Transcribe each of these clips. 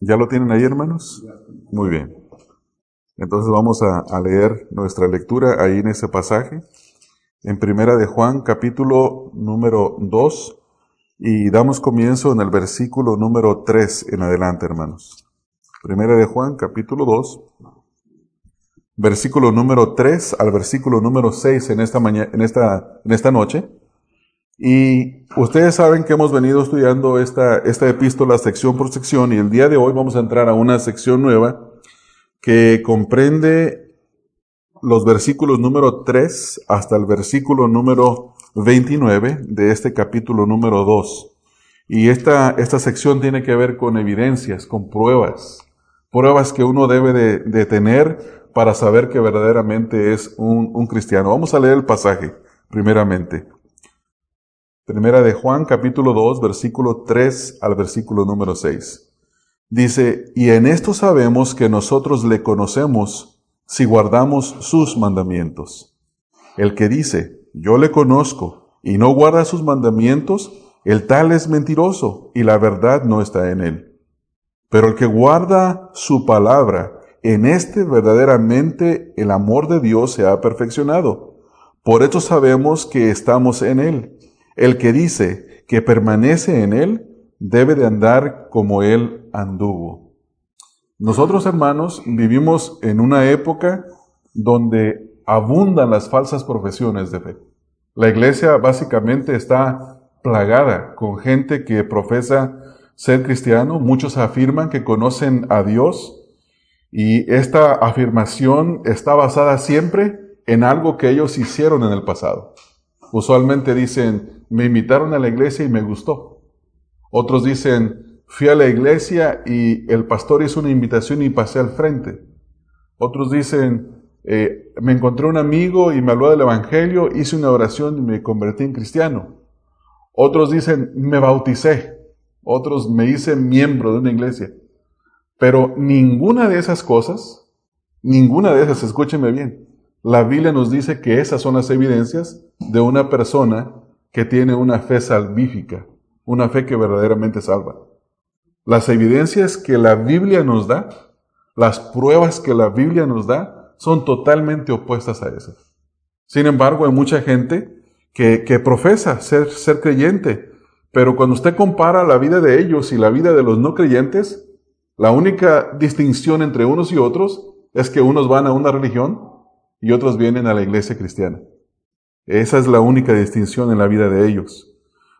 ¿Ya lo tienen ahí, hermanos? Muy bien. Entonces vamos a, leer nuestra lectura ahí en ese pasaje, en Primera de Juan, capítulo número 2, y damos comienzo en el versículo número 3 en adelante, hermanos. Primera de Juan, capítulo 2, versículo número 3 al versículo número 6 en esta, mañana, en esta, en esta noche. Y ustedes saben que hemos venido estudiando esta, esta epístola sección por sección y el día de hoy vamos a entrar a una sección nueva que comprende los versículos número 3 hasta el versículo número 29 de este capítulo número 2. Y esta, esta sección tiene que ver con evidencias, con pruebas, pruebas que uno debe de, tener para saber que verdaderamente es un cristiano. Vamos a leer el pasaje, primeramente. Primera de Juan capítulo 2 versículo 3 al versículo número 6. Dice, y en esto sabemos que nosotros le conocemos si guardamos sus mandamientos. El que dice, yo le conozco y no guarda sus mandamientos, el tal es mentiroso y la verdad no está en él. Pero el que guarda su palabra, en este verdaderamente el amor de Dios se ha perfeccionado. Por esto sabemos que estamos en él. El que dice que permanece en Él debe de andar como Él anduvo. Nosotros, hermanos, vivimos en una época donde abundan las falsas profesiones de fe. La iglesia básicamente está plagada con gente que profesa ser cristiano. Muchos afirman que conocen a Dios y esta afirmación está basada siempre en algo que ellos hicieron en el pasado. Usualmente dicen, me invitaron a la iglesia y me gustó. Otros dicen, fui a la iglesia y el pastor hizo una invitación y pasé al frente. Otros dicen, eh, me encontré un amigo y me habló del Evangelio, hice una oración y me convertí en cristiano. Otros dicen, me bauticé. Otros me hice miembro de una iglesia. Pero ninguna de esas cosas, ninguna de esas, escúcheme bien, la Biblia nos dice que esas son las evidencias de una persona que tiene una fe salvífica, una fe que verdaderamente salva. Las evidencias que la Biblia nos da, las pruebas que la Biblia nos da, son totalmente opuestas a esas. Sin embargo, hay mucha gente que, que profesa ser, ser creyente, pero cuando usted compara la vida de ellos y la vida de los no creyentes, la única distinción entre unos y otros es que unos van a una religión y otros vienen a la iglesia cristiana. Esa es la única distinción en la vida de ellos.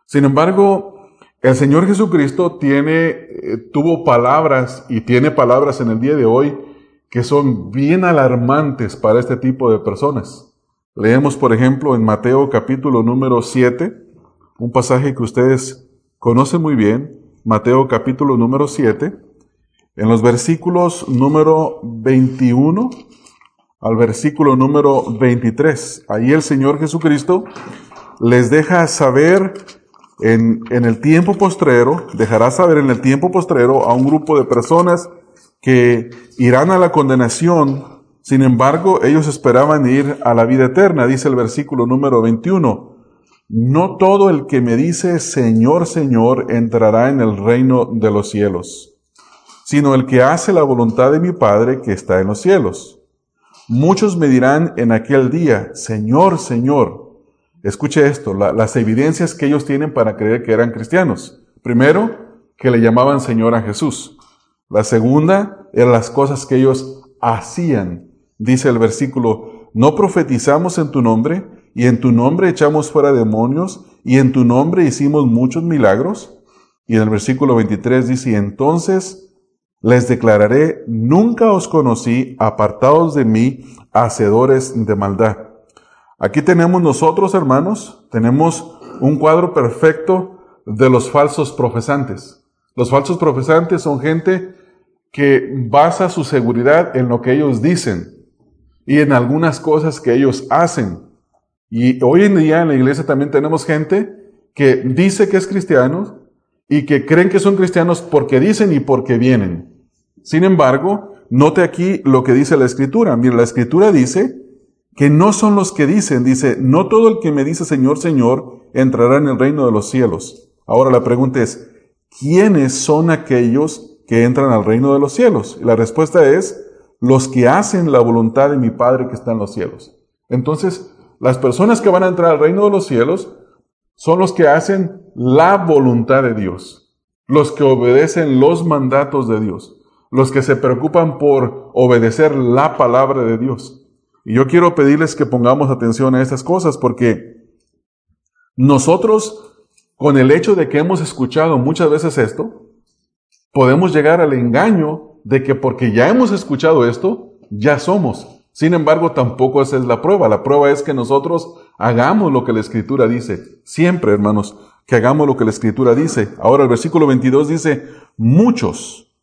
Sin embargo, el Señor Jesucristo tiene, eh, tuvo palabras y tiene palabras en el día de hoy que son bien alarmantes para este tipo de personas. Leemos, por ejemplo, en Mateo capítulo número 7, un pasaje que ustedes conocen muy bien, Mateo capítulo número 7, en los versículos número 21 al versículo número 23. Ahí el Señor Jesucristo les deja saber en, en, el tiempo postrero, dejará saber en el tiempo postrero a un grupo de personas que irán a la condenación, sin embargo ellos esperaban ir a la vida eterna, dice el versículo número 21. No todo el que me dice Señor, Señor entrará en el reino de los cielos, sino el que hace la voluntad de mi Padre que está en los cielos. Muchos me dirán en aquel día, Señor, Señor. Escuche esto, las evidencias que ellos tienen para creer que eran cristianos. Primero, que le llamaban Señor a Jesús. La segunda, eran las cosas que ellos hacían. Dice el versículo, no profetizamos en tu nombre, y en tu nombre echamos fuera demonios, y en tu nombre hicimos muchos milagros. Y en el versículo 23 dice, entonces les declararé, nunca os conocí, apartados de mí, hacedores de maldad. Aquí tenemos nosotros, hermanos, tenemos un cuadro perfecto de los falsos profesantes. Los falsos profesantes son gente que basa su seguridad en lo que ellos dicen y en algunas cosas que ellos hacen. Y hoy en día en la iglesia también tenemos gente que dice que es cristiano, y que creen que son cristianos porque dicen y porque vienen. Sin embargo, note aquí lo que dice la escritura. Mira, la escritura dice que no son los que dicen, dice, no todo el que me dice Señor, Señor, entrará en el reino de los cielos. Ahora la pregunta es, ¿quiénes son aquellos que entran al reino de los cielos? Y la respuesta es, los que hacen la voluntad de mi Padre que está en los cielos. Entonces, las personas que van a entrar al reino de los cielos son los que hacen la voluntad de Dios, los que obedecen los mandatos de Dios, los que se preocupan por obedecer la palabra de Dios. Y yo quiero pedirles que pongamos atención a estas cosas porque nosotros, con el hecho de que hemos escuchado muchas veces esto, podemos llegar al engaño de que porque ya hemos escuchado esto, ya somos. Sin embargo, tampoco esa es la prueba. La prueba es que nosotros hagamos lo que la Escritura dice. Siempre, hermanos, que hagamos lo que la Escritura dice. Ahora el versículo 22 dice, muchos,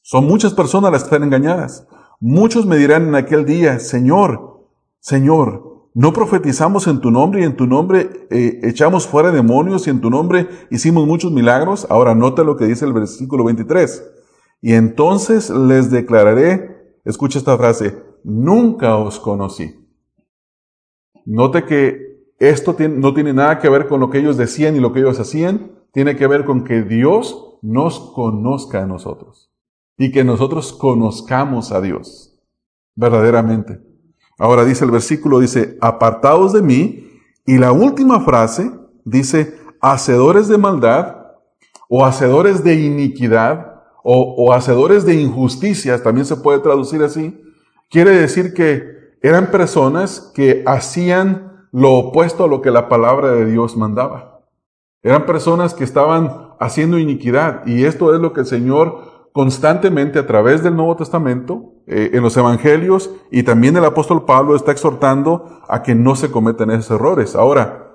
son muchas personas las que están engañadas. Muchos me dirán en aquel día, Señor, Señor, ¿no profetizamos en tu nombre y en tu nombre eh, echamos fuera demonios y en tu nombre hicimos muchos milagros? Ahora nota lo que dice el versículo 23. Y entonces les declararé, escucha esta frase, nunca os conocí. Note que esto no tiene nada que ver con lo que ellos decían y lo que ellos hacían, tiene que ver con que Dios nos conozca a nosotros y que nosotros conozcamos a Dios verdaderamente. Ahora dice el versículo, dice, apartados de mí, y la última frase dice, hacedores de maldad, o hacedores de iniquidad, o, o hacedores de injusticias, también se puede traducir así, quiere decir que eran personas que hacían lo opuesto a lo que la palabra de Dios mandaba. Eran personas que estaban haciendo iniquidad, y esto es lo que el Señor constantemente a través del Nuevo Testamento, eh, en los Evangelios, y también el apóstol Pablo está exhortando a que no se cometen esos errores. Ahora,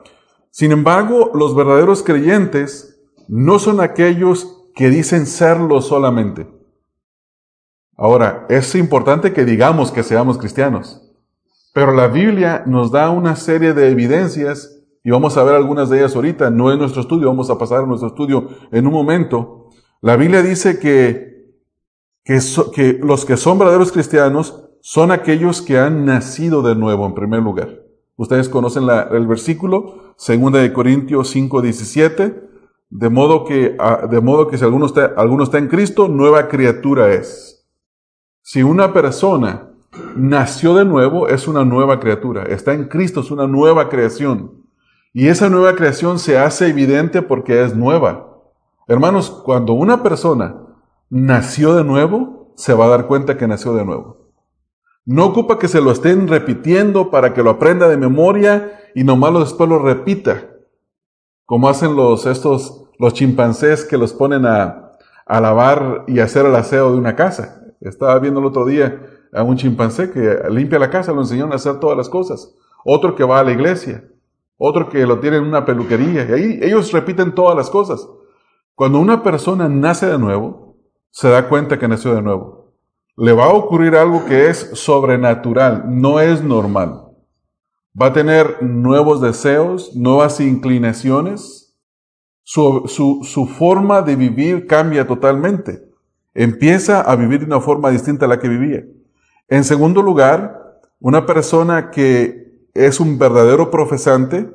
sin embargo, los verdaderos creyentes no son aquellos que dicen serlo solamente. Ahora, es importante que digamos que seamos cristianos, pero la Biblia nos da una serie de evidencias y vamos a ver algunas de ellas ahorita, no en nuestro estudio, vamos a pasar a nuestro estudio en un momento. La Biblia dice que que, los que son verdaderos cristianos son aquellos que han nacido de nuevo en primer lugar. Ustedes conocen el versículo, 2 de Corintios 5, 17, de modo que, ah, de modo que si alguno está, alguno está en Cristo, nueva criatura es. Si una persona nació de nuevo, es una nueva criatura. Está en Cristo, es una nueva creación. Y esa nueva creación se hace evidente porque es nueva. Hermanos, cuando una persona nació de nuevo, se va a dar cuenta que nació de nuevo. No ocupa que se lo estén repitiendo para que lo aprenda de memoria y nomás después lo repita, como hacen los, estos, los chimpancés que los ponen a, a lavar y hacer el aseo de una casa. Estaba viendo el otro día a un chimpancé que limpia la casa, lo enseñaron a hacer todas las cosas. Otro que va a la iglesia, otro que lo tiene en una peluquería, y ahí ellos repiten todas las cosas. Cuando una persona nace de nuevo, se da cuenta que nació de nuevo. Le va a ocurrir algo que es sobrenatural, no es normal. Va a tener nuevos deseos, nuevas inclinaciones. Su, su, forma de vivir cambia totalmente. Empieza a vivir de una forma distinta a la que vivía. En segundo lugar, una persona que es un verdadero profesante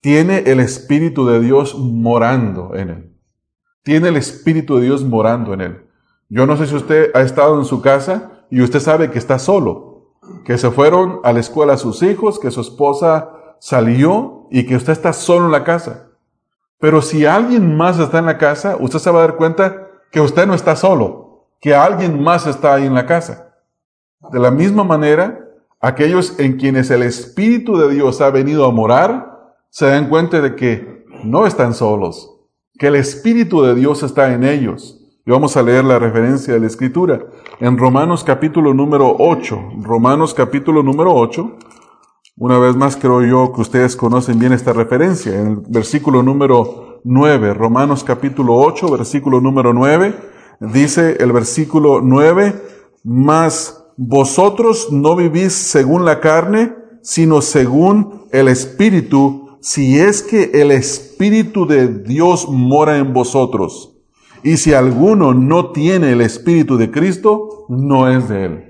tiene el Espíritu de Dios morando en él. Tiene el Espíritu de Dios morando en él. Yo no sé si usted ha estado en su casa y usted sabe que está solo, que se fueron a la escuela sus hijos, que su esposa salió y que usted está solo en la casa. Pero si alguien más está en la casa, usted se va a dar cuenta que usted no está solo, que alguien más está ahí en la casa. De la misma manera, aquellos en quienes el Espíritu de Dios ha venido a morar, se dan cuenta de que no están solos, que el Espíritu de Dios está en ellos y vamos a leer la referencia de la escritura en Romanos capítulo número 8. Romanos capítulo número 8. Una vez más creo yo que ustedes conocen bien esta referencia. En el versículo número 9, Romanos capítulo 8, versículo número 9, dice el versículo 9, mas vosotros no vivís según la carne, sino según el Espíritu, si es que el Espíritu de Dios mora en vosotros. Y si alguno no tiene el Espíritu de Cristo, no es de Él.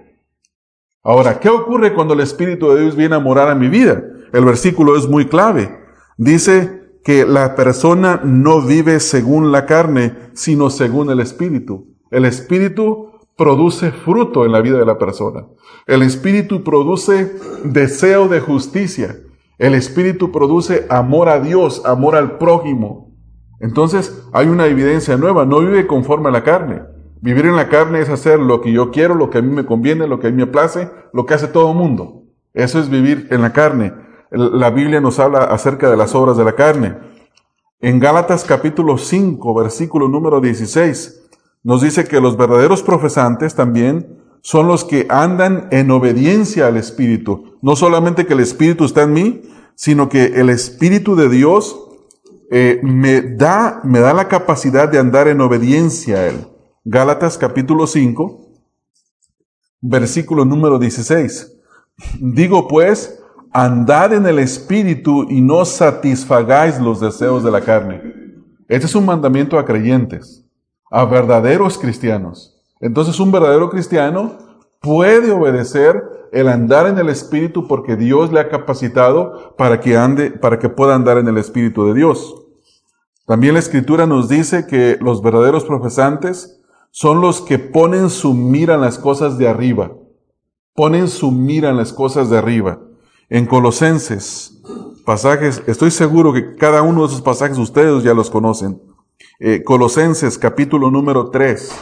Ahora, ¿qué ocurre cuando el Espíritu de Dios viene a morar a mi vida? El versículo es muy clave. Dice que la persona no vive según la carne, sino según el Espíritu. El Espíritu produce fruto en la vida de la persona. El Espíritu produce deseo de justicia. El Espíritu produce amor a Dios, amor al prójimo. Entonces hay una evidencia nueva, no vive conforme a la carne. Vivir en la carne es hacer lo que yo quiero, lo que a mí me conviene, lo que a mí me place, lo que hace todo el mundo. Eso es vivir en la carne. La Biblia nos habla acerca de las obras de la carne. En Gálatas capítulo 5, versículo número 16, nos dice que los verdaderos profesantes también son los que andan en obediencia al Espíritu. No solamente que el Espíritu está en mí, sino que el Espíritu de Dios eh, me, da, me da la capacidad de andar en obediencia a Él. Gálatas capítulo 5, versículo número 16. Digo pues, andad en el Espíritu y no satisfagáis los deseos de la carne. Este es un mandamiento a creyentes, a verdaderos cristianos. Entonces un verdadero cristiano puede obedecer el andar en el Espíritu porque Dios le ha capacitado para que ande, para que pueda andar en el Espíritu de Dios. También la Escritura nos dice que los verdaderos profesantes son los que ponen su mira en las cosas de arriba. Ponen su mira en las cosas de arriba. En Colosenses, pasajes, estoy seguro que cada uno de esos pasajes ustedes ya los conocen. Eh, Colosenses capítulo número 3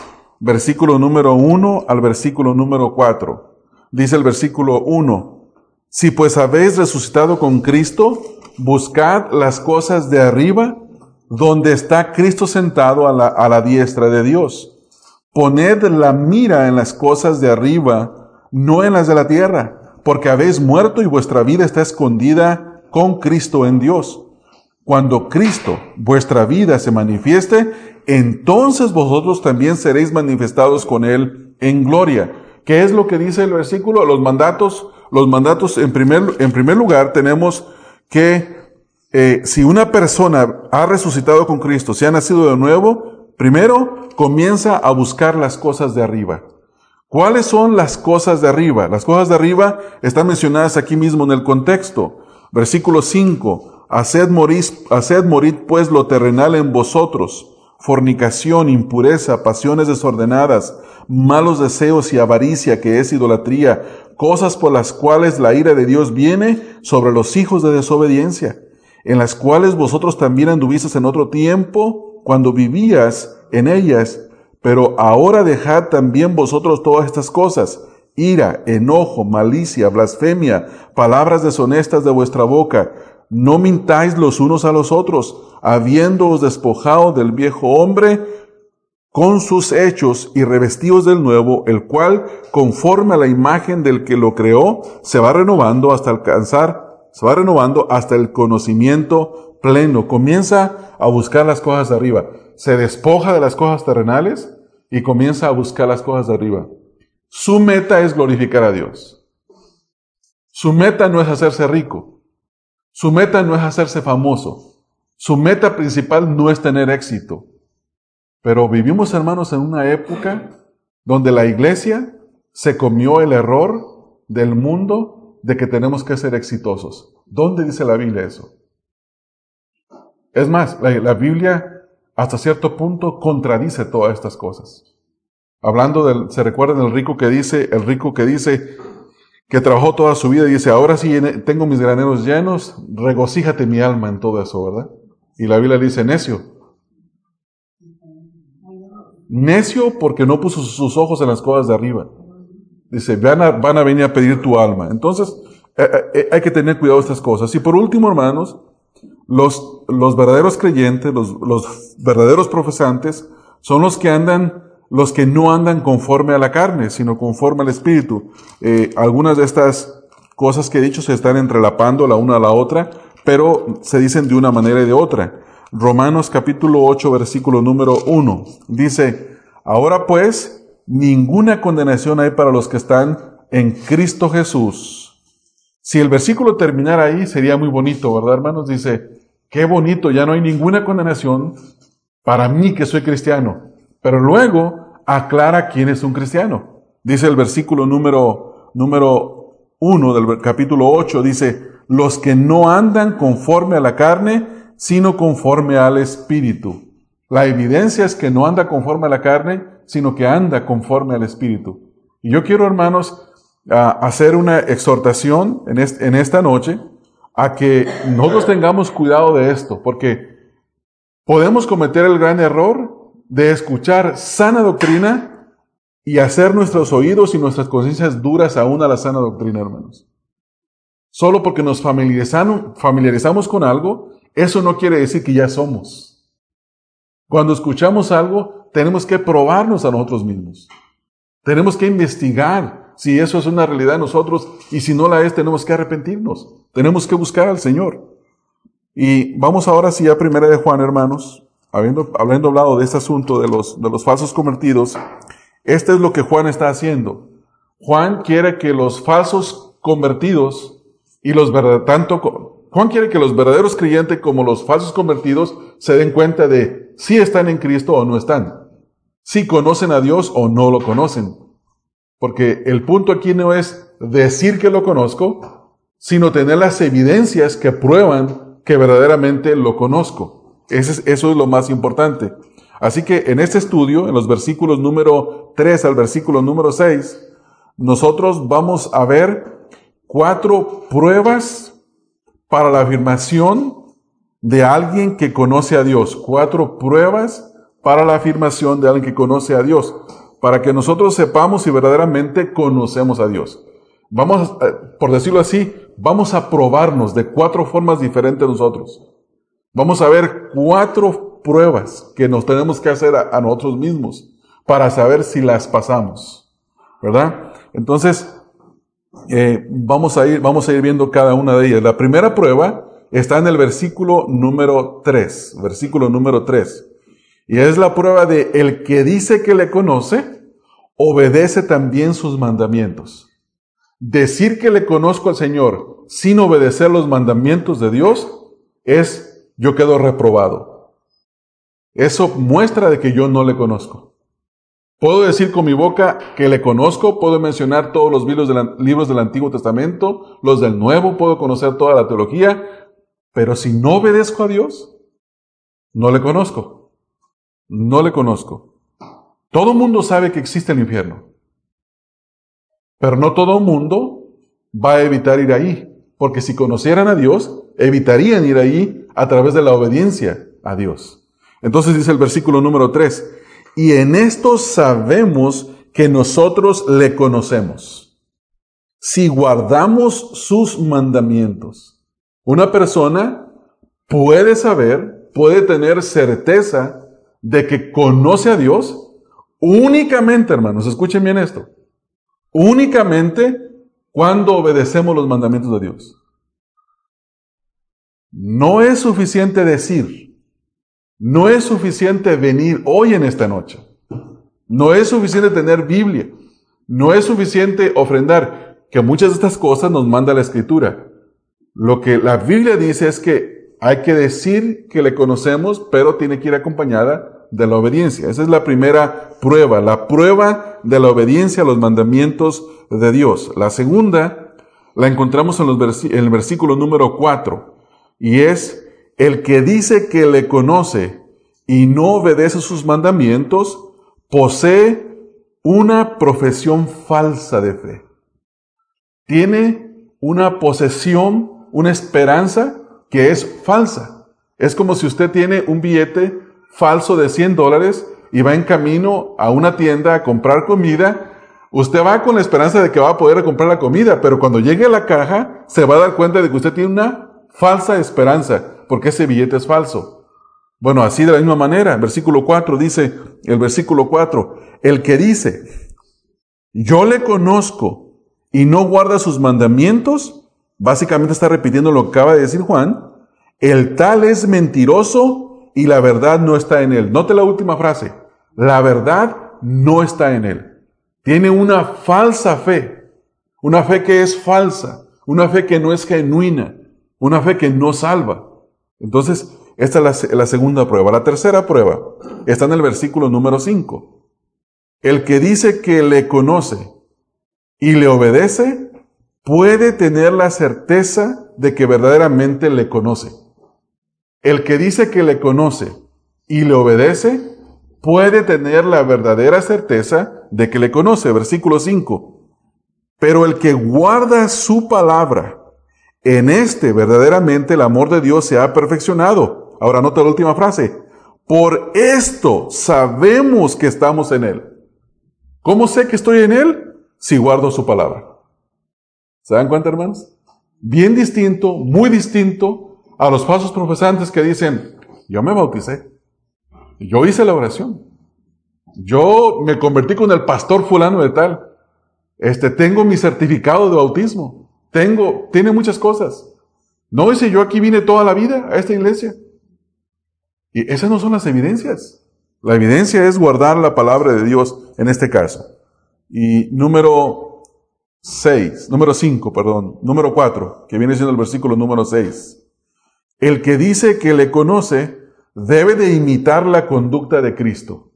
versículo número 1 al versículo número 4. Dice el versículo 1, si pues habéis resucitado con Cristo, buscad las cosas de arriba, donde está Cristo sentado a la, a la diestra de Dios. Poned la mira en las cosas de arriba, no en las de la tierra, porque habéis muerto y vuestra vida está escondida con Cristo en Dios. Cuando Cristo, vuestra vida, se manifieste, entonces vosotros también seréis manifestados con Él en gloria. ¿Qué es lo que dice el versículo? Los mandatos, los mandatos, en primer, en primer lugar, tenemos que eh, si una persona ha resucitado con Cristo, se ha nacido de nuevo, primero comienza a buscar las cosas de arriba. ¿Cuáles son las cosas de arriba? Las cosas de arriba están mencionadas aquí mismo en el contexto. Versículo 5. Haced morir, haced morir pues lo terrenal en vosotros fornicación, impureza, pasiones desordenadas, malos deseos y avaricia, que es idolatría, cosas por las cuales la ira de Dios viene sobre los hijos de desobediencia, en las cuales vosotros también anduvisteis en otro tiempo, cuando vivías en ellas, pero ahora dejad también vosotros todas estas cosas, ira, enojo, malicia, blasfemia, palabras deshonestas de vuestra boca, no mintáis los unos a los otros, habiéndoos despojado del viejo hombre con sus hechos y revestidos del nuevo, el cual, conforme a la imagen del que lo creó, se va renovando hasta alcanzar, se va renovando hasta el conocimiento pleno. Comienza a buscar las cosas de arriba. Se despoja de las cosas terrenales y comienza a buscar las cosas de arriba. Su meta es glorificar a Dios. Su meta no es hacerse rico. Su meta no es hacerse famoso. Su meta principal no es tener éxito. Pero vivimos, hermanos, en una época donde la iglesia se comió el error del mundo de que tenemos que ser exitosos. ¿Dónde dice la Biblia eso? Es más, la, Biblia hasta cierto punto contradice todas estas cosas. Hablando del, se recuerda del rico que dice, el rico que dice que trabajó toda su vida y dice, ahora sí tengo mis graneros llenos, regocíjate mi alma en todo eso, ¿verdad? Y la Biblia dice necio. Necio porque no puso sus ojos en las cosas de arriba. Dice, van a, van a venir a pedir tu alma. Entonces, eh, eh, eh, hay que tener cuidado de estas cosas. Y por último, hermanos, los, los verdaderos creyentes, los, los verdaderos profesantes, son los que andan, los que no andan conforme a la carne, sino conforme al Espíritu. algunas de estas cosas que he dicho se están entrelapando la una a la otra, pero se dicen de una manera y de otra. Romanos capítulo 8, versículo número 1. Dice, ahora pues, ninguna condenación hay para los que están en Cristo Jesús. Si el versículo terminara ahí, sería muy bonito, ¿verdad, hermanos? Dice, qué bonito, ya no hay ninguna condenación para mí que soy cristiano. Pero luego aclara quién es un cristiano. Dice el versículo número, número 1 del capítulo 8, dice, los que no andan conforme a la carne, sino conforme al Espíritu. La evidencia es que no anda conforme a la carne sino que anda conforme al Espíritu. Y yo quiero, hermanos, hacer una exhortación en, en esta noche a que nosotros tengamos cuidado de esto, porque podemos cometer el gran error de escuchar sana doctrina y hacer nuestros oídos y nuestras conciencias duras aún a la sana doctrina, hermanos. Solo porque nos familiarizamos con algo, eso no quiere decir que ya somos. Cuando escuchamos algo, tenemos que probarnos a nosotros mismos. Tenemos que investigar si eso es una realidad en nosotros y si no la es, tenemos que arrepentirnos. Tenemos que buscar al Señor. Y vamos ahora sí a Primera de Juan, hermanos, habiendo, habiendo hablado de este asunto de los, de los falsos convertidos, este es lo que Juan está haciendo. Juan quiere que los falsos convertidos y los verdaderos, tanto, Juan quiere que los verdaderos creyentes como los falsos convertidos se den cuenta de si están en Cristo o no están, si conocen a Dios o no lo conocen. Porque el punto aquí no es decir que lo conozco, sino tener las evidencias que prueban que verdaderamente lo conozco. eso es lo más importante. Así que en este estudio, en los versículos número 3 al versículo número 6, nosotros vamos a ver cuatro pruebas para la afirmación de alguien que conoce a Dios. Cuatro pruebas para la afirmación de alguien que conoce a Dios para que nosotros sepamos si verdaderamente conocemos a Dios. Vamos, eh, por decirlo así, vamos a probarnos de cuatro formas diferentes nosotros. Vamos a ver cuatro pruebas que nos tenemos que hacer a, nosotros mismos para saber si las pasamos. ¿Verdad? Entonces, eh, vamos, a ir, vamos a ir viendo cada una de ellas. La primera prueba está en el versículo número 3, versículo número 3. Y es la prueba de el que dice que le conoce, obedece también sus mandamientos. Decir que le conozco al Señor sin obedecer los mandamientos de Dios es yo quedo reprobado. Eso muestra de que yo no le conozco. Puedo decir con mi boca que le conozco, puedo mencionar todos los libros del Antiguo Testamento, los del Nuevo, puedo conocer toda la teología, pero si no obedezco a Dios, no le conozco. No le conozco. Todo mundo sabe que existe el infierno, pero no todo mundo va a evitar ir ahí, porque si conocieran a Dios, evitarían ir ahí a través de la obediencia a Dios. Entonces dice el versículo número 3, y en esto sabemos que nosotros le conocemos, si guardamos sus mandamientos. Una persona puede saber, puede tener certeza de que conoce a Dios Únicamente, hermanos, escuchen bien esto. Únicamente cuando obedecemos los mandamientos de Dios. No es suficiente decir, no es suficiente venir hoy en esta noche, no es suficiente tener Biblia, no es suficiente ofrendar, que muchas de estas cosas nos manda la Escritura. Lo que la Biblia dice es que hay que decir que le conocemos, pero tiene que ir acompañada de la obediencia. Esa es la primera prueba, la prueba de la obediencia a los mandamientos de Dios. La segunda la encontramos en, los en el versículo número 4 y es el que dice que le conoce y no obedece sus mandamientos, posee una profesión falsa de fe. Tiene una posesión, una esperanza que es falsa. Es como si usted tiene un billete falso de 100 dólares y va en camino a una tienda a comprar comida, usted va con la esperanza de que va a poder comprar la comida, pero cuando llegue a la caja se va a dar cuenta de que usted tiene una falsa esperanza, porque ese billete es falso. Bueno, así de la misma manera, versículo 4 dice, el versículo 4, el que dice, yo le conozco y no guarda sus mandamientos, básicamente está repitiendo lo que acaba de decir Juan, el tal es mentiroso y la verdad no está en él. Note la última frase. La verdad no está en él. Tiene una falsa fe. Una fe que es falsa. Una fe que no es genuina. Una fe que no salva. Entonces, esta es la, segunda prueba. La tercera prueba está en el versículo número 5. El que dice que le conoce y le obedece puede tener la certeza de que verdaderamente le conoce. El que dice que le conoce y le obedece puede tener la verdadera certeza de que le conoce. Versículo 5. Pero el que guarda su palabra, en este verdaderamente el amor de Dios se ha perfeccionado. Ahora nota la última frase. Por esto sabemos que estamos en Él. ¿Cómo sé que estoy en Él? Si guardo su palabra. ¿Se dan cuenta, hermanos? Bien distinto, muy distinto a los falsos profesantes que dicen, yo me bauticé, yo hice la oración, yo me convertí con el pastor fulano de tal, este, tengo mi certificado de bautismo, tengo, tiene muchas cosas. No dice yo aquí vine toda la vida a esta iglesia. Y esas no son las evidencias. La evidencia es guardar la palabra de Dios en este caso. Y número 6, número 5, perdón, número 4, que viene siendo el versículo número 6. El que dice que le conoce debe de imitar la conducta de Cristo.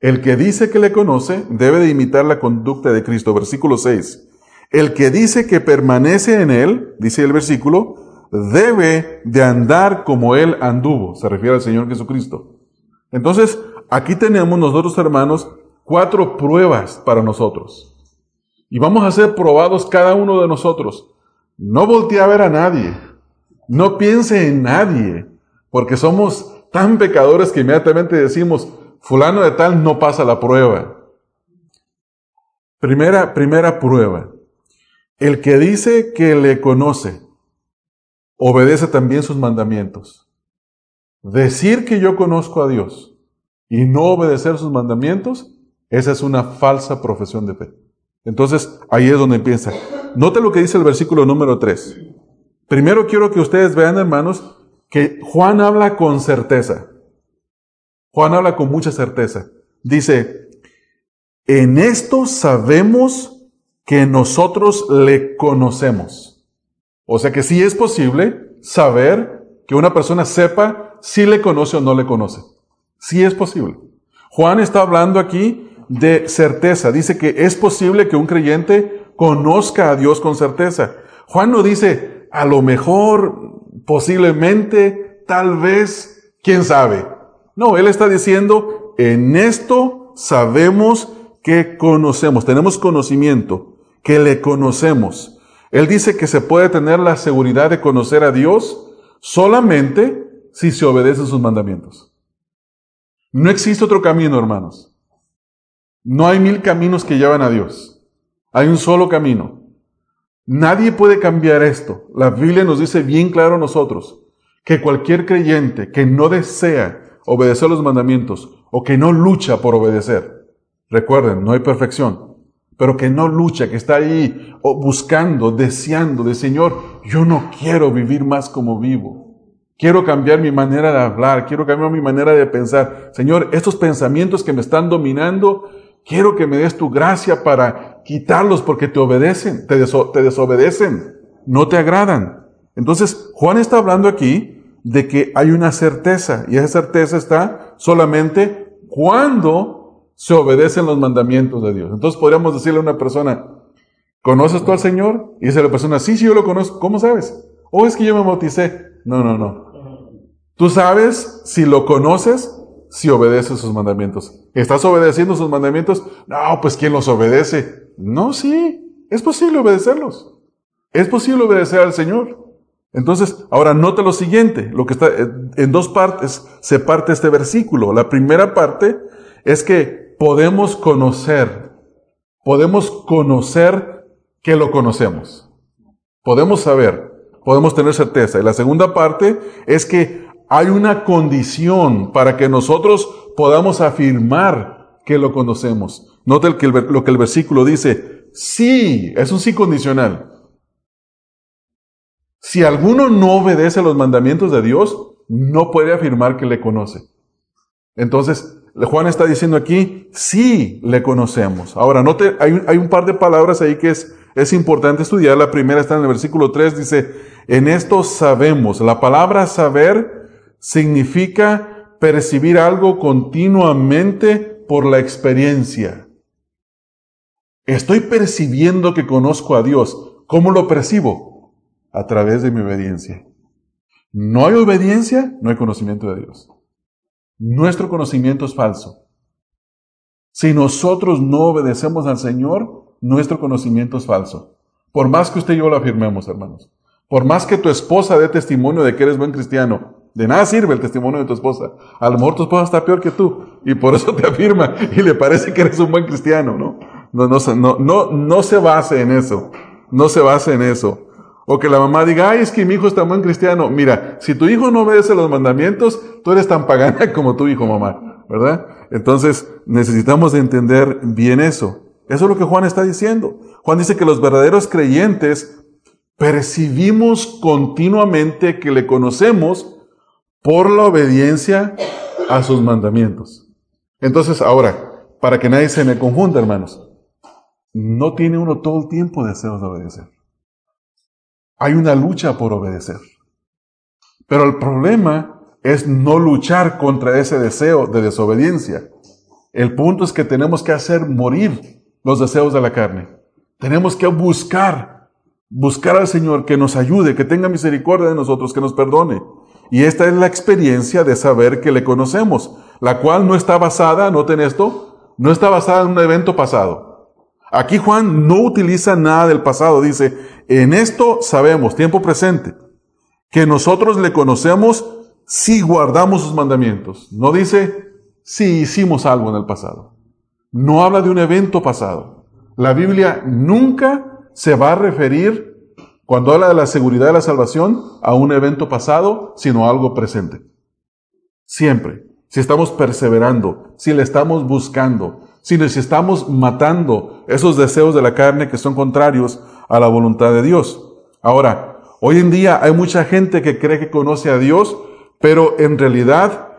El que dice que le conoce debe de imitar la conducta de Cristo. Versículo 6. El que dice que permanece en él, dice el versículo, debe de andar como Él anduvo, se refiere al Señor Jesucristo. Entonces, aquí tenemos nosotros, hermanos, cuatro pruebas para nosotros. Y vamos a ser probados cada uno de nosotros. No voltee a ver a nadie. No piense en nadie. Porque somos tan pecadores que inmediatamente decimos, fulano de tal no pasa la prueba. Primera, primera prueba. El que dice que le conoce, obedece también sus mandamientos. Decir que yo conozco a Dios y no obedecer sus mandamientos, esa es una falsa profesión de fe. Entonces, ahí es donde empieza. Note lo que dice el versículo número 3. Primero quiero que ustedes vean, hermanos, que Juan habla con certeza. Juan habla con mucha certeza. Dice, en esto sabemos que nosotros le conocemos. O sea que sí es posible saber que una persona sepa si le conoce o no le conoce. Sí es posible. Juan está hablando aquí de certeza. Dice que es posible que un creyente conozca a Dios con certeza. Juan no dice, a lo mejor, posiblemente, tal vez, quién sabe. No, él está diciendo, en esto sabemos que conocemos, tenemos conocimiento, que le conocemos. Él dice que se puede tener la seguridad de conocer a Dios solamente si se obedecen sus mandamientos. No existe otro camino, hermanos. No hay mil caminos que llevan a Dios. Hay un solo camino. Nadie puede cambiar esto. La Biblia nos dice bien claro a nosotros que cualquier creyente que no desea obedecer los mandamientos o que no lucha por obedecer, recuerden, no hay perfección, pero que no lucha, que está ahí buscando, deseando de Señor, yo no quiero vivir más como vivo. Quiero cambiar mi manera de hablar, quiero cambiar mi manera de pensar. Señor, estos pensamientos que me están dominando, quiero que me des tu gracia para quitarlos porque te obedecen, te, desobedecen, no te agradan. Entonces, Juan está hablando aquí de que hay una certeza y esa certeza está solamente cuando se obedecen los mandamientos de Dios. Entonces podríamos decirle a una persona, ¿conoces tú al Señor? Y dice la persona, sí, sí, yo lo conozco. ¿Cómo sabes? O oh, es que yo me bauticé. No, no, no. Tú sabes si lo conoces, si obedeces sus mandamientos. ¿Estás obedeciendo sus mandamientos? No, pues ¿quién los obedece? No, sí, es posible obedecerlos. Es posible obedecer al Señor. Entonces, ahora nota lo siguiente, lo que está en dos partes se parte este versículo. La primera parte es que podemos conocer, podemos conocer que lo conocemos. Podemos saber, podemos tener certeza. Y la segunda parte es que hay una condición para que nosotros podamos afirmar que lo conocemos. Note lo que el versículo dice. Sí, es un sí condicional. Si alguno no obedece los mandamientos de Dios, no puede afirmar que le conoce. Entonces, Juan está diciendo aquí, sí le conocemos. Ahora, note, hay un, par de palabras ahí que es, es importante estudiar. La primera está en el versículo 3, dice, en esto sabemos. La palabra saber significa percibir algo continuamente por la experiencia. Estoy percibiendo que conozco a Dios. ¿Cómo lo percibo? A través de mi obediencia. No hay obediencia, no hay conocimiento de Dios. nuestro conocimiento es falso. Si nosotros no obedecemos al Señor, nuestro conocimiento es falso. Por más que usted y yo lo afirmemos, hermanos. Por más que tu esposa dé testimonio de que eres buen cristiano, de nada sirve el testimonio de tu esposa. A lo mejor tu esposa está peor que tú y por eso te afirma y le parece que eres un buen cristiano, ¿no? No, no, no, no, no se base en eso. No se base en eso. O que la mamá diga, ay, es que mi hijo está buen cristiano. Mira, si tu hijo no obedece los mandamientos, tú eres tan pagana como tu hijo, mamá, ¿verdad? Entonces, necesitamos entender bien eso. Eso es lo que Juan está diciendo. Juan dice que los verdaderos creyentes percibimos continuamente que le conocemos por la obediencia a sus mandamientos. Entonces, ahora, para que nadie se me confunda, hermanos, no tiene uno todo el tiempo deseos de obedecer. Hay una lucha por obedecer. Pero el problema es no luchar contra ese deseo de desobediencia. El punto es que tenemos que hacer morir los deseos de la carne. Tenemos que buscar, buscar al Señor que nos ayude, que tenga misericordia de nosotros, que nos perdone. Y esta es la experiencia de saber que le conocemos, la cual no está basada, noten esto, no está basada en un evento pasado. Aquí Juan no utiliza nada del pasado, dice, en esto sabemos, tiempo presente, que nosotros le conocemos si guardamos sus mandamientos. No dice si hicimos algo en el pasado. No habla de un evento pasado. La Biblia nunca se va a referir, cuando habla de la seguridad de la salvación, a un evento pasado, sino a algo presente. Siempre. Si estamos perseverando, si le estamos buscando, si nos estamos matando esos deseos de la carne que son contrarios a la voluntad de Dios. Ahora, hoy en día hay mucha gente que cree que conoce a Dios, pero en realidad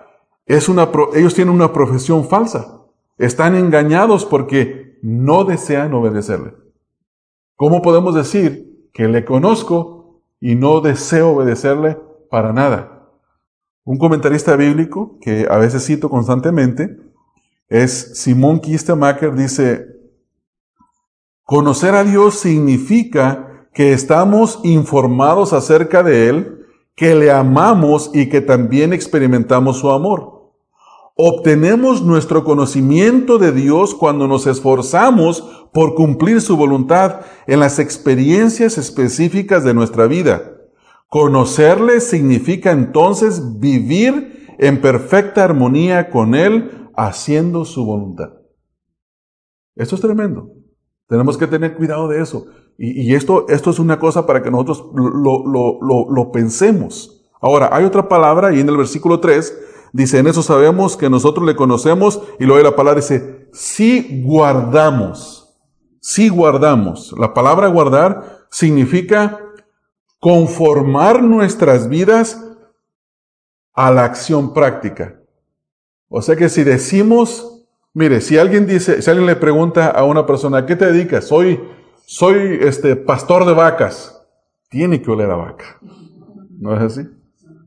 es una, ellos tienen una profesión falsa. Están engañados porque no desean obedecerle. ¿Cómo podemos decir que le conozco y no deseo obedecerle para nada? Un comentarista bíblico que a veces cito constantemente es Simón Kistemacher, dice, conocer a Dios significa que estamos informados acerca de Él, que le amamos y que también experimentamos su amor. Obtenemos nuestro conocimiento de Dios cuando nos esforzamos por cumplir su voluntad en las experiencias específicas de nuestra vida. Conocerle significa entonces vivir en perfecta armonía con Él, haciendo su voluntad. Esto es tremendo. Tenemos que tener cuidado de eso. Y, esto, esto es una cosa para que nosotros lo, lo, lo pensemos. Ahora, hay otra palabra y en el versículo 3 Dice, en eso sabemos que nosotros le conocemos y luego la palabra dice, si guardamos, si guardamos. La palabra guardar significa conformar nuestras vidas a la acción práctica. O sea que si decimos, mire, si alguien dice, si alguien le pregunta a una persona, ¿a qué te dedicas? Soy, soy este pastor de vacas. Tiene que oler a vaca. ¿No es así?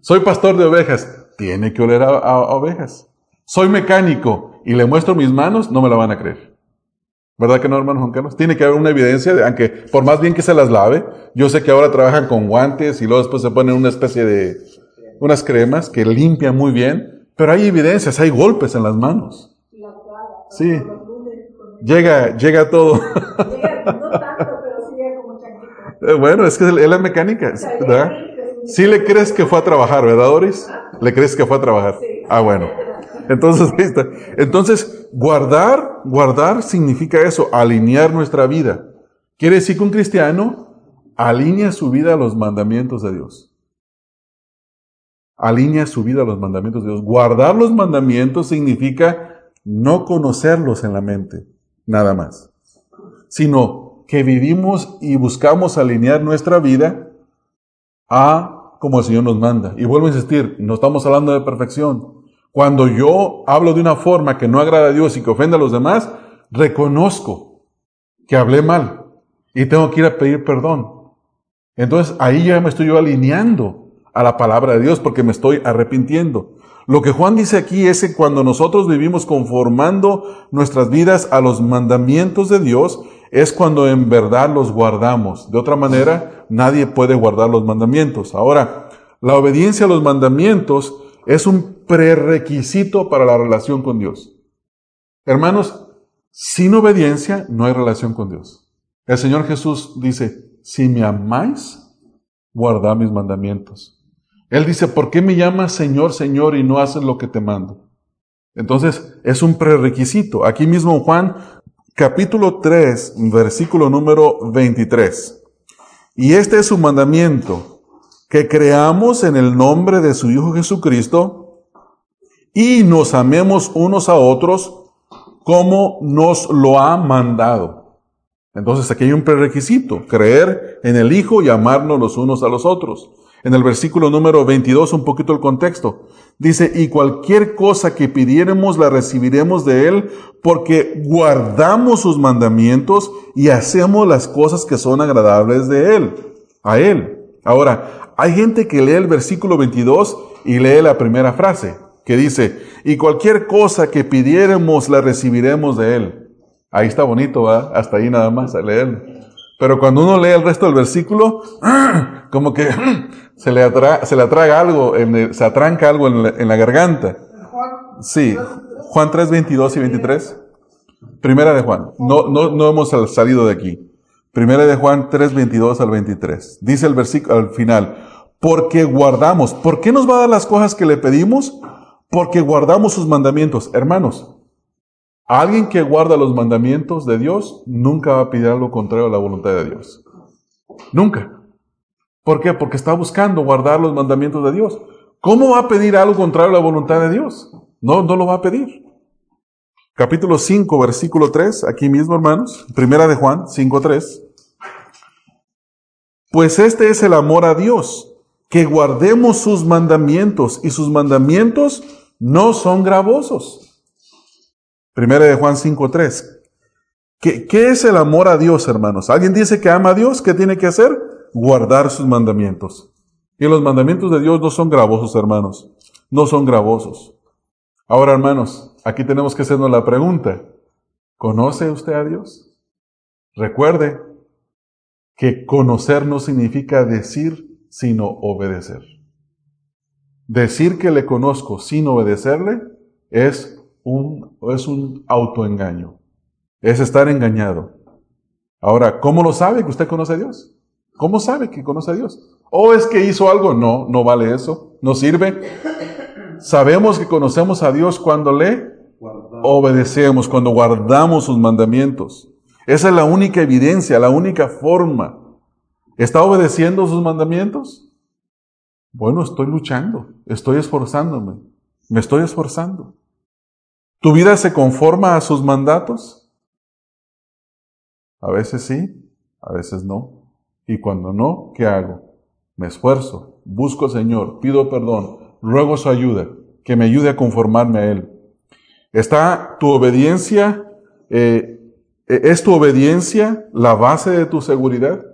Soy pastor de ovejas tiene que oler a, ovejas. Soy mecánico y le muestro mis manos, no me la van a creer. ¿Verdad que no, hermano Juan Carlos? Tiene que haber una evidencia, de, aunque por más bien que se las lave, yo sé que ahora trabajan con guantes y luego después se ponen una especie de, unas cremas que limpian muy bien, pero hay evidencias, hay golpes en las manos. Sí. Llega, llega todo. Bueno, es que es la mecánica, ¿verdad? Sí le crees que fue a trabajar, ¿verdad, Doris? ¿Le crees que fue a trabajar? Ah, bueno. Entonces, Entonces, guardar, guardar significa eso, alinear nuestra vida. Quiere decir que un cristiano alinea su vida a los mandamientos de Dios. Alinea su vida a los mandamientos de Dios. Guardar los mandamientos significa no conocerlos en la mente, nada más. Sino que vivimos y buscamos alinear nuestra vida a como el Señor nos manda. Y vuelvo a insistir, no estamos hablando de perfección. Cuando yo hablo de una forma que no agrada a Dios y que ofende a los demás, reconozco que hablé mal y tengo que ir a pedir perdón. Entonces ahí ya me estoy alineando a la palabra de Dios porque me estoy arrepintiendo. Lo que Juan dice aquí es que cuando nosotros vivimos conformando nuestras vidas a los mandamientos de Dios, es cuando en verdad los guardamos. De otra manera, nadie puede guardar los mandamientos. Ahora, la obediencia a los mandamientos es un prerequisito para la relación con Dios. Hermanos, sin obediencia no hay relación con Dios. El Señor Jesús dice, si me amáis, guardad mis mandamientos. Él dice, ¿por qué me llamas Señor, Señor y no haces lo que te mando? Entonces, es un prerequisito. Aquí mismo Juan, capítulo 3, versículo número 23. Y este es su mandamiento, que creamos en el nombre de su Hijo Jesucristo y nos amemos unos a otros como nos lo ha mandado. Entonces aquí hay un prerequisito, creer en el Hijo y amarnos los unos a los otros. En el versículo número 22, un poquito el contexto. Dice, y cualquier cosa que pidiéramos la recibiremos de Él porque guardamos sus mandamientos y hacemos las cosas que son agradables de Él, a Él. Ahora, hay gente que lee el versículo 22 y lee la primera frase, que dice, y cualquier cosa que pidiéramos la recibiremos de Él. Ahí está bonito, ¿va? Hasta ahí nada más a leer. Pero cuando uno lee el resto del versículo, como que se le, se le atraga algo, se atranca algo en la, garganta. Sí, Juan 3, 22 y 23. Primera de Juan. No, no, no hemos salido de aquí. Primera de Juan 3, 22 al 23. Dice el versículo al final, porque guardamos. ¿Por qué nos va a dar las cosas que le pedimos? Porque guardamos sus mandamientos. Hermanos, Alguien que guarda los mandamientos de Dios nunca va a pedir algo contrario a la voluntad de Dios. Nunca. ¿Por qué? Porque está buscando guardar los mandamientos de Dios. ¿Cómo va a pedir algo contrario a la voluntad de Dios? No, no lo va a pedir. Capítulo 5, versículo 3, aquí mismo, hermanos. Primera de Juan 5, 3. Pues este es el amor a Dios, que guardemos sus mandamientos, y sus mandamientos no son gravosos. Primera de Juan 5.3. ¿Qué, ¿Qué es el amor a Dios, hermanos? ¿Alguien dice que ama a Dios? ¿Qué tiene que hacer? Guardar sus mandamientos. Y los mandamientos de Dios no son gravosos, hermanos. No son gravosos. Ahora, hermanos, aquí tenemos que hacernos la pregunta. ¿Conoce usted a Dios? Recuerde que conocer no significa decir, sino obedecer. Decir que le conozco sin obedecerle es un, es un autoengaño. Es estar engañado. Ahora, ¿cómo lo sabe que usted conoce a Dios? ¿Cómo sabe que conoce a Dios? ¿O es que hizo algo? No, no vale eso. No sirve. Sabemos que conocemos a Dios cuando le obedecemos, cuando guardamos sus mandamientos. Esa es la única evidencia, la única forma. ¿Está obedeciendo sus mandamientos? Bueno, estoy luchando, estoy esforzándome, me estoy esforzando. ¿Tu vida se conforma a sus mandatos? A veces sí, a veces no. Y cuando no, ¿qué hago? Me esfuerzo, busco al Señor, pido perdón, ruego su ayuda, que me ayude a conformarme a Él. ¿Está tu obediencia, eh, es tu obediencia la base de tu seguridad?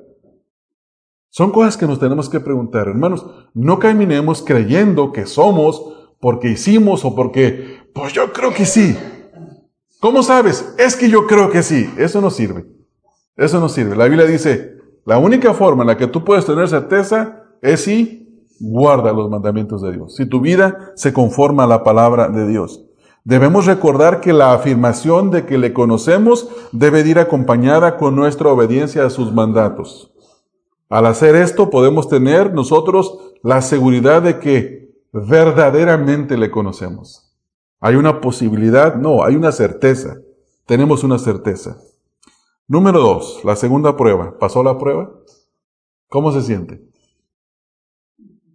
Son cosas que nos tenemos que preguntar, hermanos. No caminemos creyendo que somos porque hicimos o porque pues yo creo que sí. ¿Cómo sabes? Es que yo creo que sí. Eso no sirve. Eso no sirve. La Biblia dice, la única forma en la que tú puedes tener certeza es si guarda los mandamientos de Dios. Si tu vida se conforma a la palabra de Dios. Debemos recordar que la afirmación de que le conocemos debe ir acompañada con nuestra obediencia a sus mandatos. Al hacer esto podemos tener nosotros la seguridad de que verdaderamente le conocemos. ¿Hay una posibilidad? No, hay una certeza. Tenemos una certeza. Número dos, la segunda prueba. ¿Pasó la prueba? ¿Cómo se siente?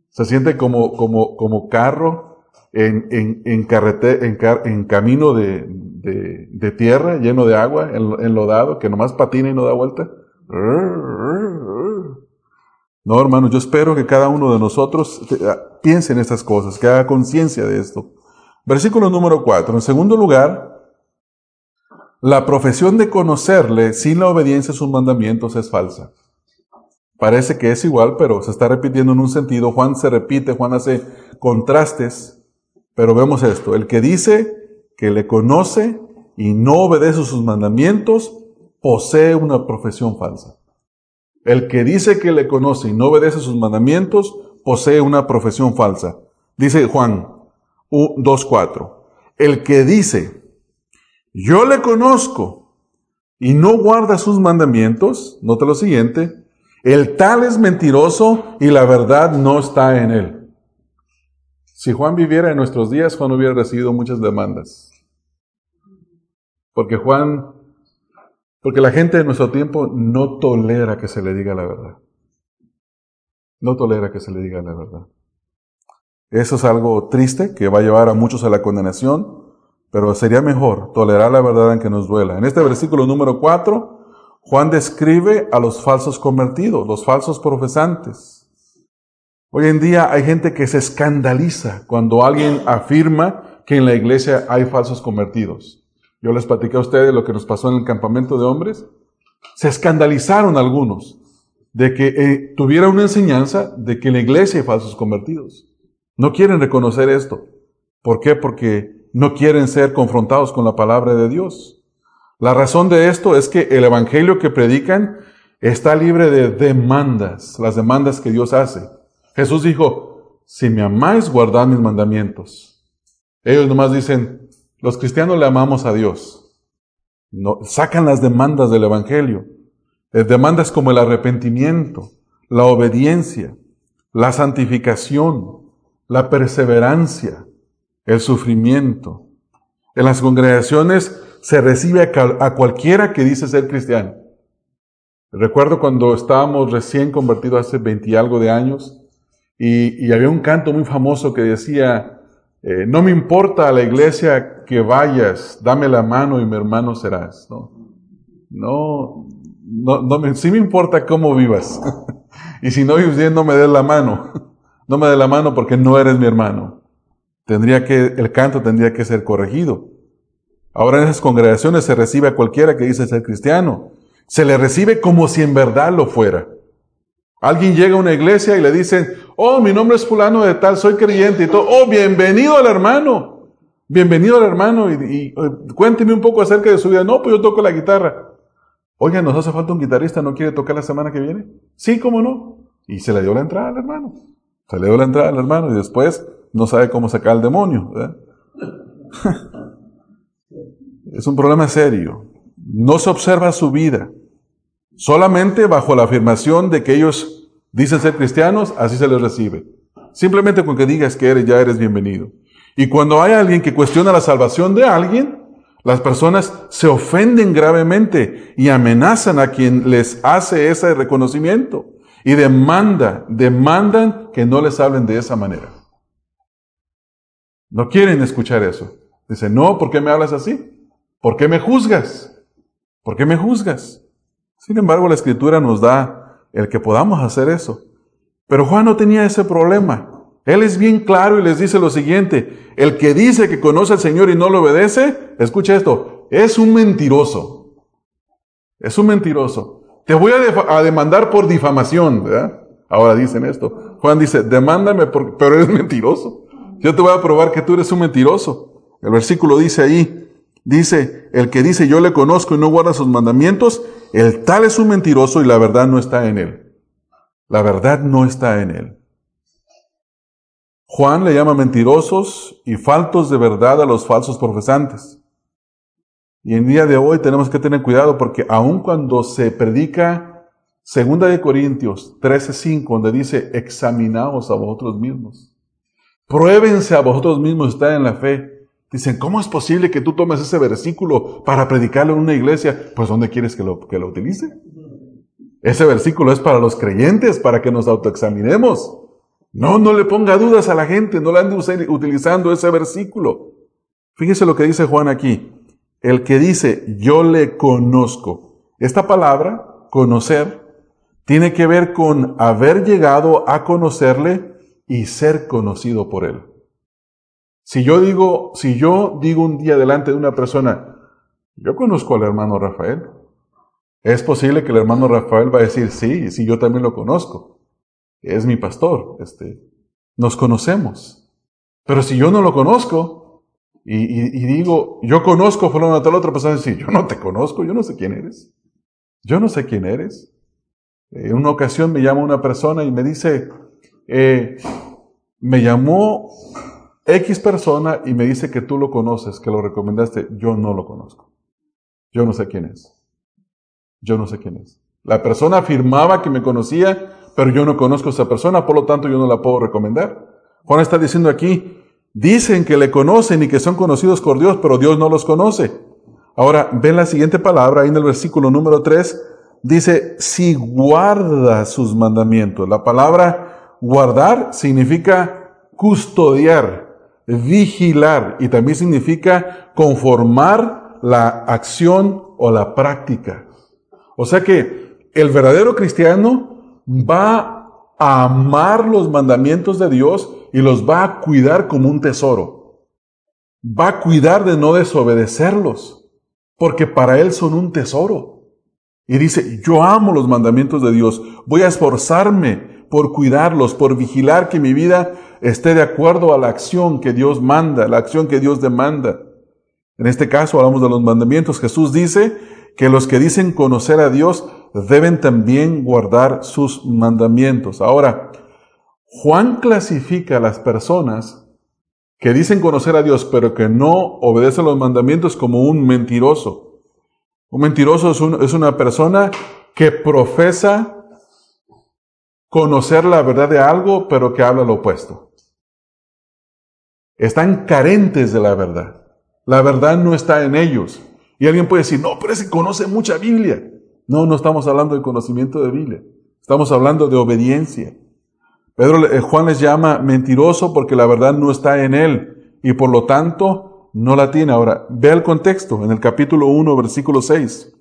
¿Se siente como, como, como carro en, en, en, en, camino de, de, tierra, lleno de agua, enlodado, que nomás patina y no da vuelta? No, hermano, yo espero que cada uno de nosotros ah, piense en estas cosas, que haga conciencia de esto. Versículo número 4. En segundo lugar, la profesión de conocerle sin la obediencia a sus mandamientos es falsa. Parece que es igual, pero se está repitiendo en un sentido. Juan se repite, Juan hace contrastes, pero vemos esto. El que dice que le conoce y no obedece sus mandamientos, posee una profesión falsa. El que dice que le conoce y no obedece sus mandamientos, posee una profesión falsa. Dice Juan, 2.4. El que dice, yo le conozco y no guarda sus mandamientos, nota lo siguiente, el tal es mentiroso y la verdad no está en él. Si Juan viviera en nuestros días, Juan hubiera recibido muchas demandas. Porque Juan, porque la gente de nuestro tiempo no tolera que se le diga la verdad. No tolera que se le diga la verdad. Eso es algo triste que va a llevar a muchos a la condenación, pero sería mejor tolerar la verdad en que nos duela. En este versículo número 4, Juan describe a los falsos convertidos, los falsos profesantes. Hoy en día hay gente que se escandaliza cuando alguien afirma que en la iglesia hay falsos convertidos. Yo les platiqué a ustedes lo que nos pasó en el campamento de hombres. Se escandalizaron algunos de que eh, tuviera una enseñanza de que en la iglesia hay falsos convertidos. No quieren reconocer esto. ¿Por qué? Porque no quieren ser confrontados con la palabra de Dios. La razón de esto es que el evangelio que predican está libre de demandas, las demandas que Dios hace. Jesús dijo, si me amáis, guardad mis mandamientos. Ellos nomás dicen, los cristianos le amamos a Dios. No, sacan las demandas del evangelio. Eh, demandas como el arrepentimiento, la obediencia, la santificación, la perseverancia, el sufrimiento. En las congregaciones se recibe a, cualquiera que dice ser cristiano. Recuerdo cuando estábamos recién convertidos hace 20 y algo de años y, había un canto muy famoso que decía, eh, no me importa a la iglesia que vayas, dame la mano y mi hermano serás. No, no, no, no me, sí me importa cómo vivas. y si no vives bien, no me des la mano. no me des la mano porque no eres mi hermano. Tendría que, el canto tendría que ser corregido. Ahora en esas congregaciones se recibe a cualquiera que dice ser cristiano. Se le recibe como si en verdad lo fuera. Alguien llega a una iglesia y le dicen, oh, mi nombre es fulano de tal, soy creyente y todo. Oh, bienvenido al hermano. Bienvenido al hermano y, cuénteme un poco acerca de su vida. No, pues yo toco la guitarra. Oiga, nos hace falta un guitarrista, ¿no quiere tocar la semana que viene? Sí, cómo no. Y se le dio la entrada al hermano. Se le dio la entrada al hermano y después no sabe cómo sacar al demonio. Es un problema serio. No se observa su vida. Solamente bajo la afirmación de que ellos dicen ser cristianos, así se les recibe. Simplemente con que digas que eres, ya eres bienvenido. Y cuando hay alguien que cuestiona la salvación de alguien, las personas se ofenden gravemente y amenazan a quien les hace ese reconocimiento y demanda, demandan que no les hablen de esa manera. No quieren escuchar eso. Dicen, no, ¿por qué me hablas así? ¿Por qué me juzgas? ¿Por qué me juzgas? Sin embargo, la escritura nos da el que podamos hacer eso. Pero Juan no tenía ese problema. Él es bien claro y les dice lo siguiente, el que dice que conoce al Señor y no lo obedece, escucha esto, es un mentiroso. Es un mentiroso. Te voy a, demandar por difamación, ¿verdad? Ahora dicen esto. Juan dice, demándame, pero eres mentiroso. Yo te voy a probar que tú eres un mentiroso. El versículo dice ahí, Dice, el que dice yo le conozco y no guarda sus mandamientos, el tal es un mentiroso y la verdad no está en él. La verdad no está en él. Juan le llama mentirosos y faltos de verdad a los falsos profesantes. Y en día de hoy tenemos que tener cuidado porque aun cuando se predica Segunda de Corintios 13:5, donde dice, examinaos a vosotros mismos. Pruébense a vosotros mismos estar en la fe. Dicen, ¿cómo es posible que tú tomes ese versículo para predicarlo en una iglesia? Pues ¿dónde quieres que lo, que lo utilice? Ese versículo es para los creyentes, para que nos autoexaminemos. No, no le ponga dudas a la gente, no le ande utilizando ese versículo. Fíjese lo que dice Juan aquí. El que dice, yo le conozco. Esta palabra, conocer, tiene que ver con haber llegado a conocerle y ser conocido por él. Si yo digo, si yo digo un día delante de una persona, yo conozco al hermano Rafael, es posible que el hermano Rafael va a decir, sí, sí, yo también lo conozco. Es mi pastor, este, nos conocemos. Pero si yo no lo conozco y, digo, yo conozco a fulano tal, otra persona dice, yo no te conozco, yo no sé quién eres. Yo no sé quién eres. En una ocasión me llama una persona y me dice, eh, me llamó X persona y me dice que tú lo conoces, que lo recomendaste. Yo no lo conozco. Yo no sé quién es. Yo no sé quién es. La persona afirmaba que me conocía, pero yo no conozco a esa persona, por lo tanto yo no la puedo recomendar. Juan está diciendo aquí, dicen que le conocen y que son conocidos por Dios, pero Dios no los conoce. Ahora, ven la siguiente palabra, ahí en el versículo número 3, dice, si guarda sus mandamientos. La palabra guardar significa custodiar, vigilar y también significa conformar la acción o la práctica. O sea que el verdadero cristiano va a amar los mandamientos de Dios y los va a cuidar como un tesoro. Va a cuidar de no desobedecerlos, porque para Él son un tesoro. Y dice, yo amo los mandamientos de Dios, voy a esforzarme por cuidarlos, por vigilar que mi vida esté de acuerdo a la acción que Dios manda, la acción que Dios demanda. En este caso hablamos de los mandamientos. Jesús dice que los que dicen conocer a Dios deben también guardar sus mandamientos. Ahora, Juan clasifica a las personas que dicen conocer a Dios pero que no obedecen los mandamientos como un mentiroso. Un mentiroso es, una persona que profesa conocer la verdad de algo pero que habla lo opuesto. Están carentes de la verdad. La verdad no está en ellos. Y alguien puede decir, no, pero ese conoce mucha Biblia. No, no estamos hablando de conocimiento de Biblia. Estamos hablando de obediencia. Pedro, eh, Juan les llama mentiroso porque la verdad no está en él y por lo tanto no la tiene. Ahora, ve el contexto en el capítulo 1, versículo 6.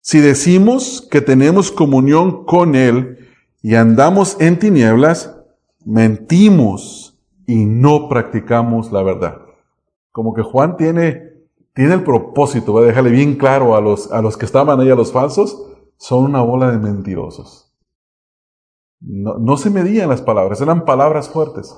Si decimos que tenemos comunión con él y andamos en tinieblas, mentimos y no practicamos la verdad. Como que Juan tiene tiene el propósito, voy a dejarle bien claro a los, a los que estaban ahí, a los falsos, son una bola de mentirosos. No, se medían las palabras, eran palabras fuertes,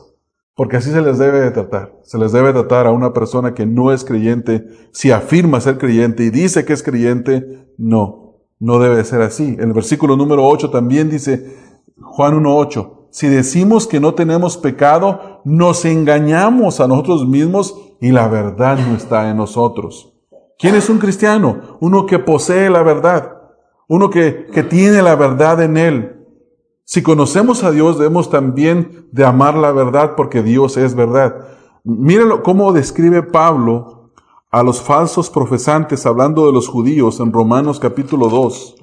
porque así se les debe de tratar. Se les debe tratar a una persona que no es creyente, si afirma ser creyente y dice que es creyente, no, no debe ser así. En el versículo número 8 también dice, Juan 1.8, si decimos que no tenemos pecado, nos engañamos a nosotros mismos y la verdad no está en nosotros. ¿Quién es un cristiano? Uno que posee la verdad, uno que, que tiene la verdad en él. Si conocemos a Dios, debemos también de amar la verdad porque Dios es verdad. Mírenlo cómo describe Pablo a los falsos profesantes hablando de los judíos en Romanos capítulo 2,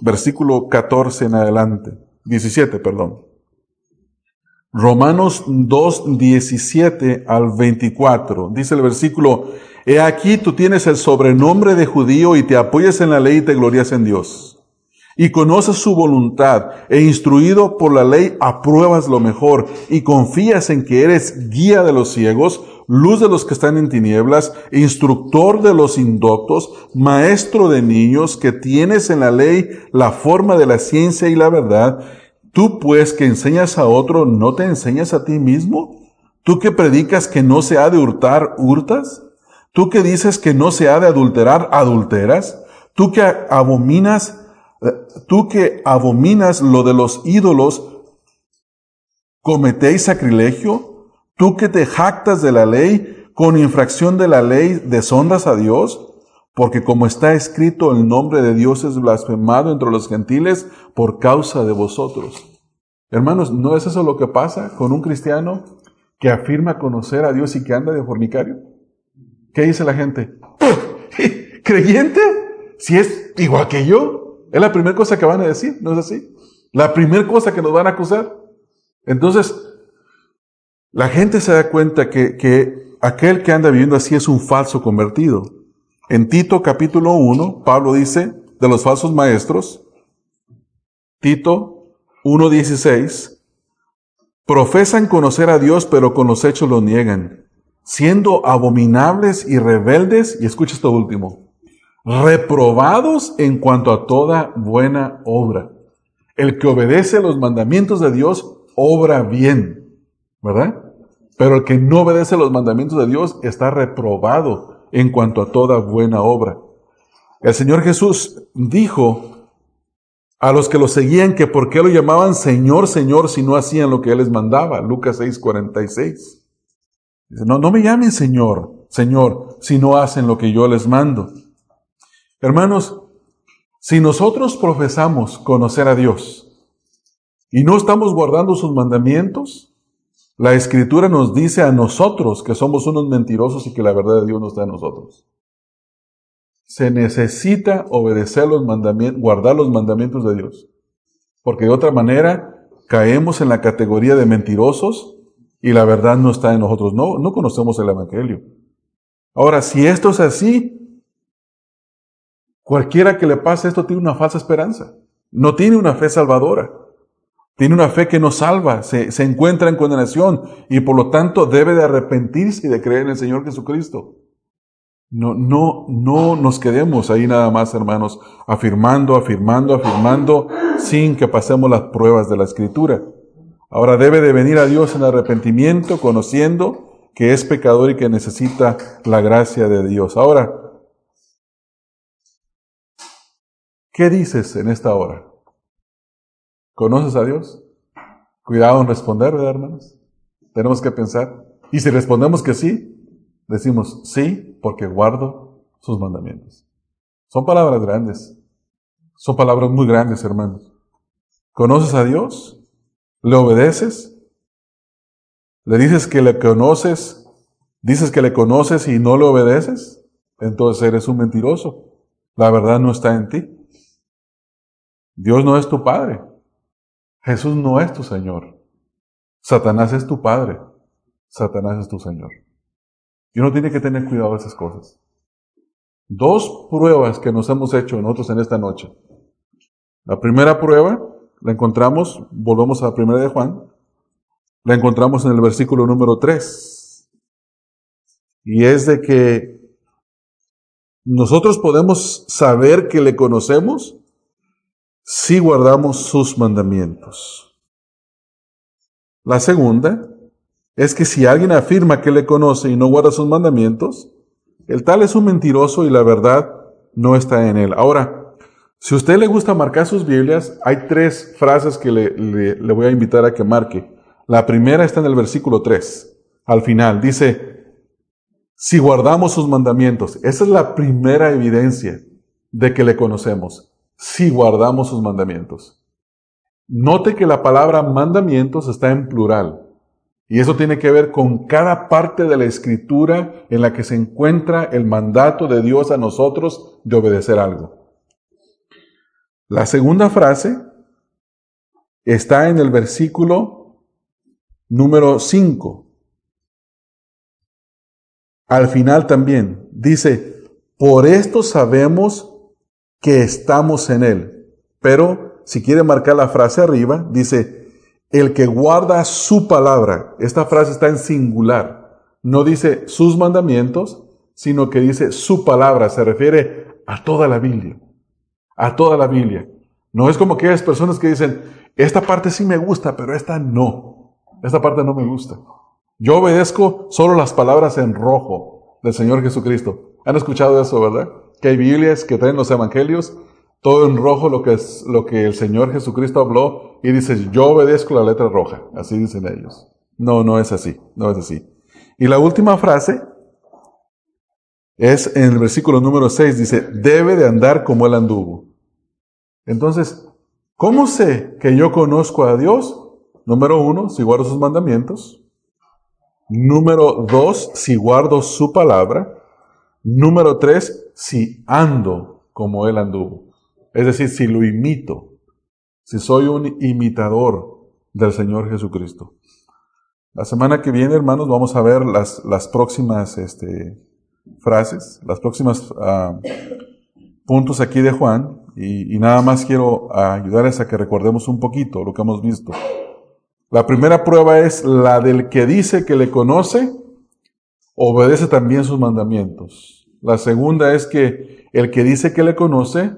versículo 14 en adelante, 17, perdón. Romanos 2, 17 al 24. Dice el versículo, He aquí tú tienes el sobrenombre de judío y te apoyas en la ley y te glorias en Dios. Y conoces su voluntad e instruido por la ley apruebas lo mejor y confías en que eres guía de los ciegos, luz de los que están en tinieblas, instructor de los indoctos, maestro de niños, que tienes en la ley la forma de la ciencia y la verdad, Tú pues que enseñas a otro, ¿no te enseñas a ti mismo? Tú que predicas que no se ha de hurtar, hurtas? Tú que dices que no se ha de adulterar, adulteras? Tú que abominas, tú que abominas lo de los ídolos, cometéis sacrilegio? Tú que te jactas de la ley, con infracción de la ley deshonras a Dios? Porque como está escrito, el nombre de Dios es blasfemado entre los gentiles por causa de vosotros. Hermanos, ¿no es eso lo que pasa con un cristiano que afirma conocer a Dios y que anda de fornicario? ¿Qué dice la gente? ¿Creyente? Si es igual que yo. Es la primera cosa que van a decir, ¿no es así? La primera cosa que nos van a acusar. Entonces, la gente se da cuenta que, que aquel que anda viviendo así es un falso convertido. En Tito capítulo 1, Pablo dice de los falsos maestros, Tito 1.16, profesan conocer a Dios, pero con los hechos lo niegan, siendo abominables y rebeldes, y escucha esto último, reprobados en cuanto a toda buena obra. El que obedece los mandamientos de Dios obra bien, ¿verdad? Pero el que no obedece los mandamientos de Dios está reprobado en cuanto a toda buena obra. El Señor Jesús dijo a los que lo seguían que por qué lo llamaban Señor, Señor si no hacían lo que Él les mandaba. Lucas 6:46. Dice, no, no me llamen Señor, Señor, si no hacen lo que yo les mando. Hermanos, si nosotros profesamos conocer a Dios y no estamos guardando sus mandamientos, la Escritura nos dice a nosotros que somos unos mentirosos y que la verdad de Dios no está en nosotros. Se necesita obedecer los mandamientos, guardar los mandamientos de Dios. Porque de otra manera caemos en la categoría de mentirosos y la verdad no está en nosotros. No, no conocemos el Evangelio. Ahora, si esto es así, cualquiera que le pase esto tiene una falsa esperanza. No tiene una fe salvadora. Tiene una fe que no salva, se, se, encuentra en condenación y por lo tanto debe de arrepentirse y de creer en el Señor Jesucristo. No, no, no nos quedemos ahí nada más, hermanos, afirmando, afirmando, afirmando, sin que pasemos las pruebas de la Escritura. Ahora debe de venir a Dios en arrepentimiento, conociendo que es pecador y que necesita la gracia de Dios. Ahora, ¿qué dices en esta hora? ¿Conoces a Dios? Cuidado en responder, ¿verdad, hermanos? Tenemos que pensar. Y si respondemos que sí, decimos sí porque guardo sus mandamientos. Son palabras grandes. Son palabras muy grandes, hermanos. ¿Conoces a Dios? ¿Le obedeces? ¿Le dices que le conoces? ¿Dices que le conoces y no le obedeces? Entonces eres un mentiroso. La verdad no está en ti. Dios no es tu Padre. Jesús no es tu Señor. Satanás es tu Padre. Satanás es tu Señor. Y uno tiene que tener cuidado de esas cosas. Dos pruebas que nos hemos hecho nosotros en esta noche. La primera prueba la encontramos, volvemos a la primera de Juan, la encontramos en el versículo número 3. Y es de que nosotros podemos saber que le conocemos si guardamos sus mandamientos. La segunda es que si alguien afirma que le conoce y no guarda sus mandamientos, el tal es un mentiroso y la verdad no está en él. Ahora, si a usted le gusta marcar sus Biblias, hay tres frases que le, le, voy a invitar a que marque. La primera está en el versículo 3, al final. Dice, si guardamos sus mandamientos, esa es la primera evidencia de que le conocemos si guardamos sus mandamientos. Note que la palabra mandamientos está en plural. Y eso tiene que ver con cada parte de la escritura en la que se encuentra el mandato de Dios a nosotros de obedecer algo. La segunda frase está en el versículo número 5. Al final también dice, por esto sabemos que estamos en Él. Pero si quiere marcar la frase arriba, dice, el que guarda su palabra. Esta frase está en singular. No dice sus mandamientos, sino que dice su palabra. Se refiere a toda la Biblia. A toda la Biblia. No es como aquellas personas que dicen, esta parte sí me gusta, pero esta no. Esta parte no me gusta. Yo obedezco solo las palabras en rojo del Señor Jesucristo. ¿Han escuchado eso, verdad? Que hay Biblias que traen los evangelios, todo en rojo lo que es lo que el Señor Jesucristo habló y dice, yo obedezco la letra roja. Así dicen ellos. No, no es así, no es así. Y la última frase es en el versículo número 6, dice, debe de andar como él anduvo. Entonces, ¿cómo sé que yo conozco a Dios? Número uno, si guardo sus mandamientos. Número dos, si guardo su palabra. Número tres, si ando como Él anduvo. Es decir, si lo imito, si soy un imitador del Señor Jesucristo. La semana que viene, hermanos, vamos a ver las, las próximas este, frases, las próximas uh, puntos aquí de Juan, y, y nada más quiero ayudarles a que recordemos un poquito lo que hemos visto. La primera prueba es la del que dice que le conoce, obedece también sus mandamientos. La segunda es que el que dice que le conoce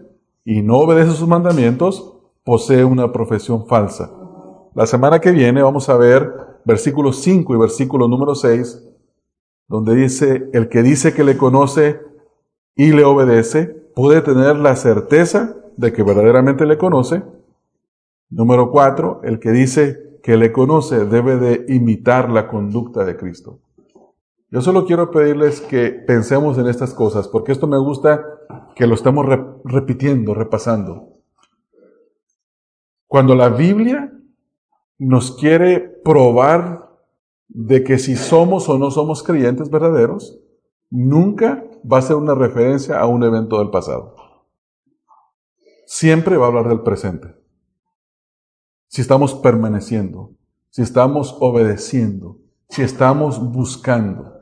y no obedece sus mandamientos, posee una profesión falsa. La semana que viene vamos a ver versículo 5 y versículo número 6, donde dice, el que dice que le conoce y le obedece, puede tener la certeza de que verdaderamente le conoce. Número 4, el que dice que le conoce debe de imitar la conducta de Cristo. Yo solo quiero pedirles que pensemos en estas cosas, porque esto me gusta que lo estemos repitiendo, repasando. Cuando la Biblia nos quiere probar de que si somos o no somos creyentes verdaderos, nunca va a ser una referencia a un evento del pasado. Siempre va a hablar del presente. Si estamos permaneciendo, si estamos obedeciendo, si estamos buscando.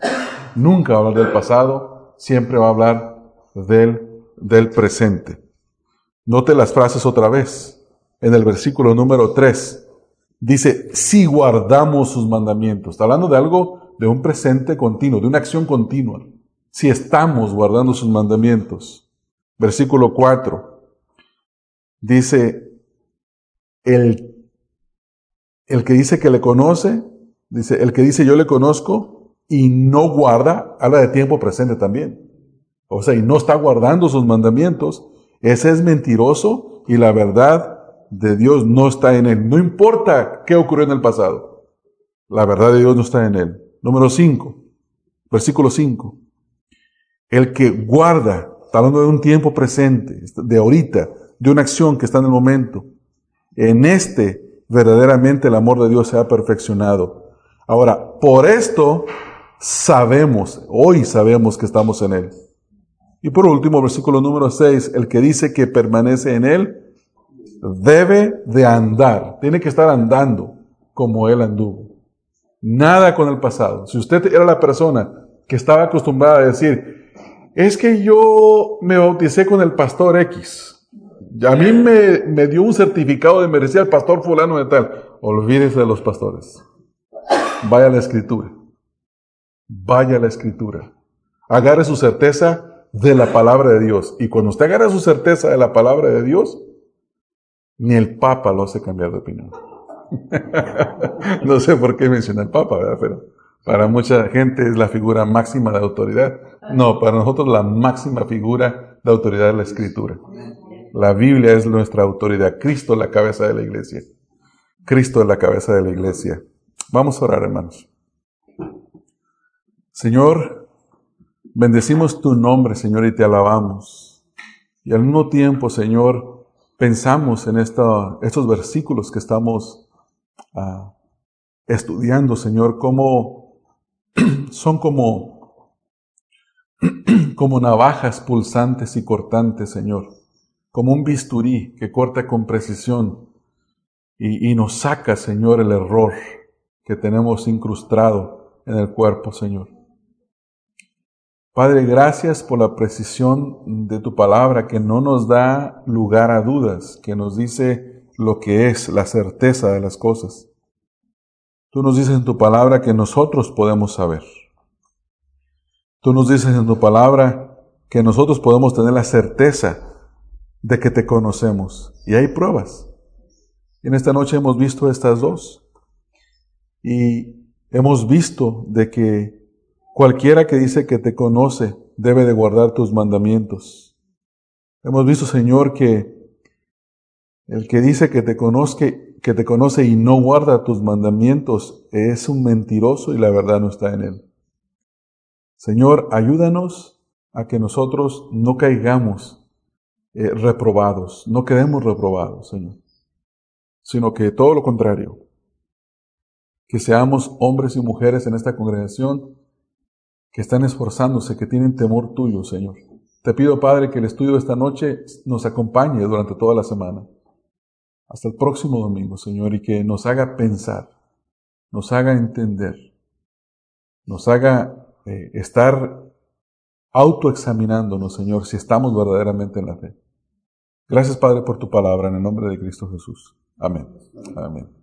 Nunca va a hablar del pasado, siempre va a hablar del, del presente. Note las frases otra vez. En el versículo número 3 dice, si guardamos sus mandamientos. Está hablando de algo, de un presente continuo, de una acción continua. Si estamos guardando sus mandamientos. Versículo 4 dice, el, el que dice que le conoce, dice, el que dice yo le conozco y no guarda, habla de tiempo presente también. O sea, y no está guardando sus mandamientos, ese es mentiroso y la verdad de Dios no está en él. No importa qué ocurrió en el pasado. La verdad de Dios no está en él. Número 5, versículo 5. El que guarda, está hablando de un tiempo presente, de ahorita, de una acción que está en el momento. En este verdaderamente el amor de Dios se ha perfeccionado. Ahora, por esto sabemos, hoy sabemos que estamos en Él. Y por último, versículo número 6, el que dice que permanece en Él, debe de andar, tiene que estar andando como Él anduvo. Nada con el pasado. Si usted era la persona que estaba acostumbrada a decir, es que yo me bauticé con el pastor X, a mí me, me dio un certificado de merecía el pastor fulano de tal, olvídese de los pastores. Vaya a la escritura. Vaya a la escritura. Agarre su certeza de la palabra de Dios. Y cuando usted agarra su certeza de la palabra de Dios, ni el Papa lo hace cambiar de opinión. no sé por qué menciona el Papa. Pero para mucha gente es la figura máxima de autoridad. No, para nosotros la máxima figura de autoridad es la Escritura. La Biblia es nuestra autoridad. Cristo es la cabeza de la iglesia. Cristo es la cabeza de la iglesia. Vamos a orar, hermanos. Señor, bendecimos tu nombre, Señor, y te alabamos. Y al mismo tiempo, Señor, pensamos en estos versículos que estamos ah, estudiando, Señor, como son como, como navajas pulsantes y cortantes, Señor, como un bisturí que corta con precisión y, y nos saca, Señor, el error que tenemos incrustado en el cuerpo, Señor. Padre, gracias por la precisión de tu palabra que no nos da lugar a dudas, que nos dice lo que es la certeza de las cosas. Tú nos dices en tu palabra que nosotros podemos saber. Tú nos dices en tu palabra que nosotros podemos tener la certeza de que te conocemos. Y hay pruebas. En esta noche hemos visto estas dos. Y hemos visto de que Cualquiera que dice que te conoce debe de guardar tus mandamientos. Hemos visto, Señor, que el que dice que te que te conoce y no guarda tus mandamientos es un mentiroso y la verdad no está en él. Señor, ayúdanos a que nosotros no caigamos eh, reprobados, no quedemos reprobados, Señor, sino que todo lo contrario, que seamos hombres y mujeres en esta congregación que están esforzándose, que tienen temor tuyo, Señor. Te pido, Padre, que el estudio de esta noche nos acompañe durante toda la semana. Hasta el próximo domingo, Señor, y que nos haga pensar, nos haga entender, nos haga eh, estar autoexaminándonos, Señor, si estamos verdaderamente en la fe. Gracias, Padre, por tu palabra, en el nombre de Cristo Jesús. Amén. Amén.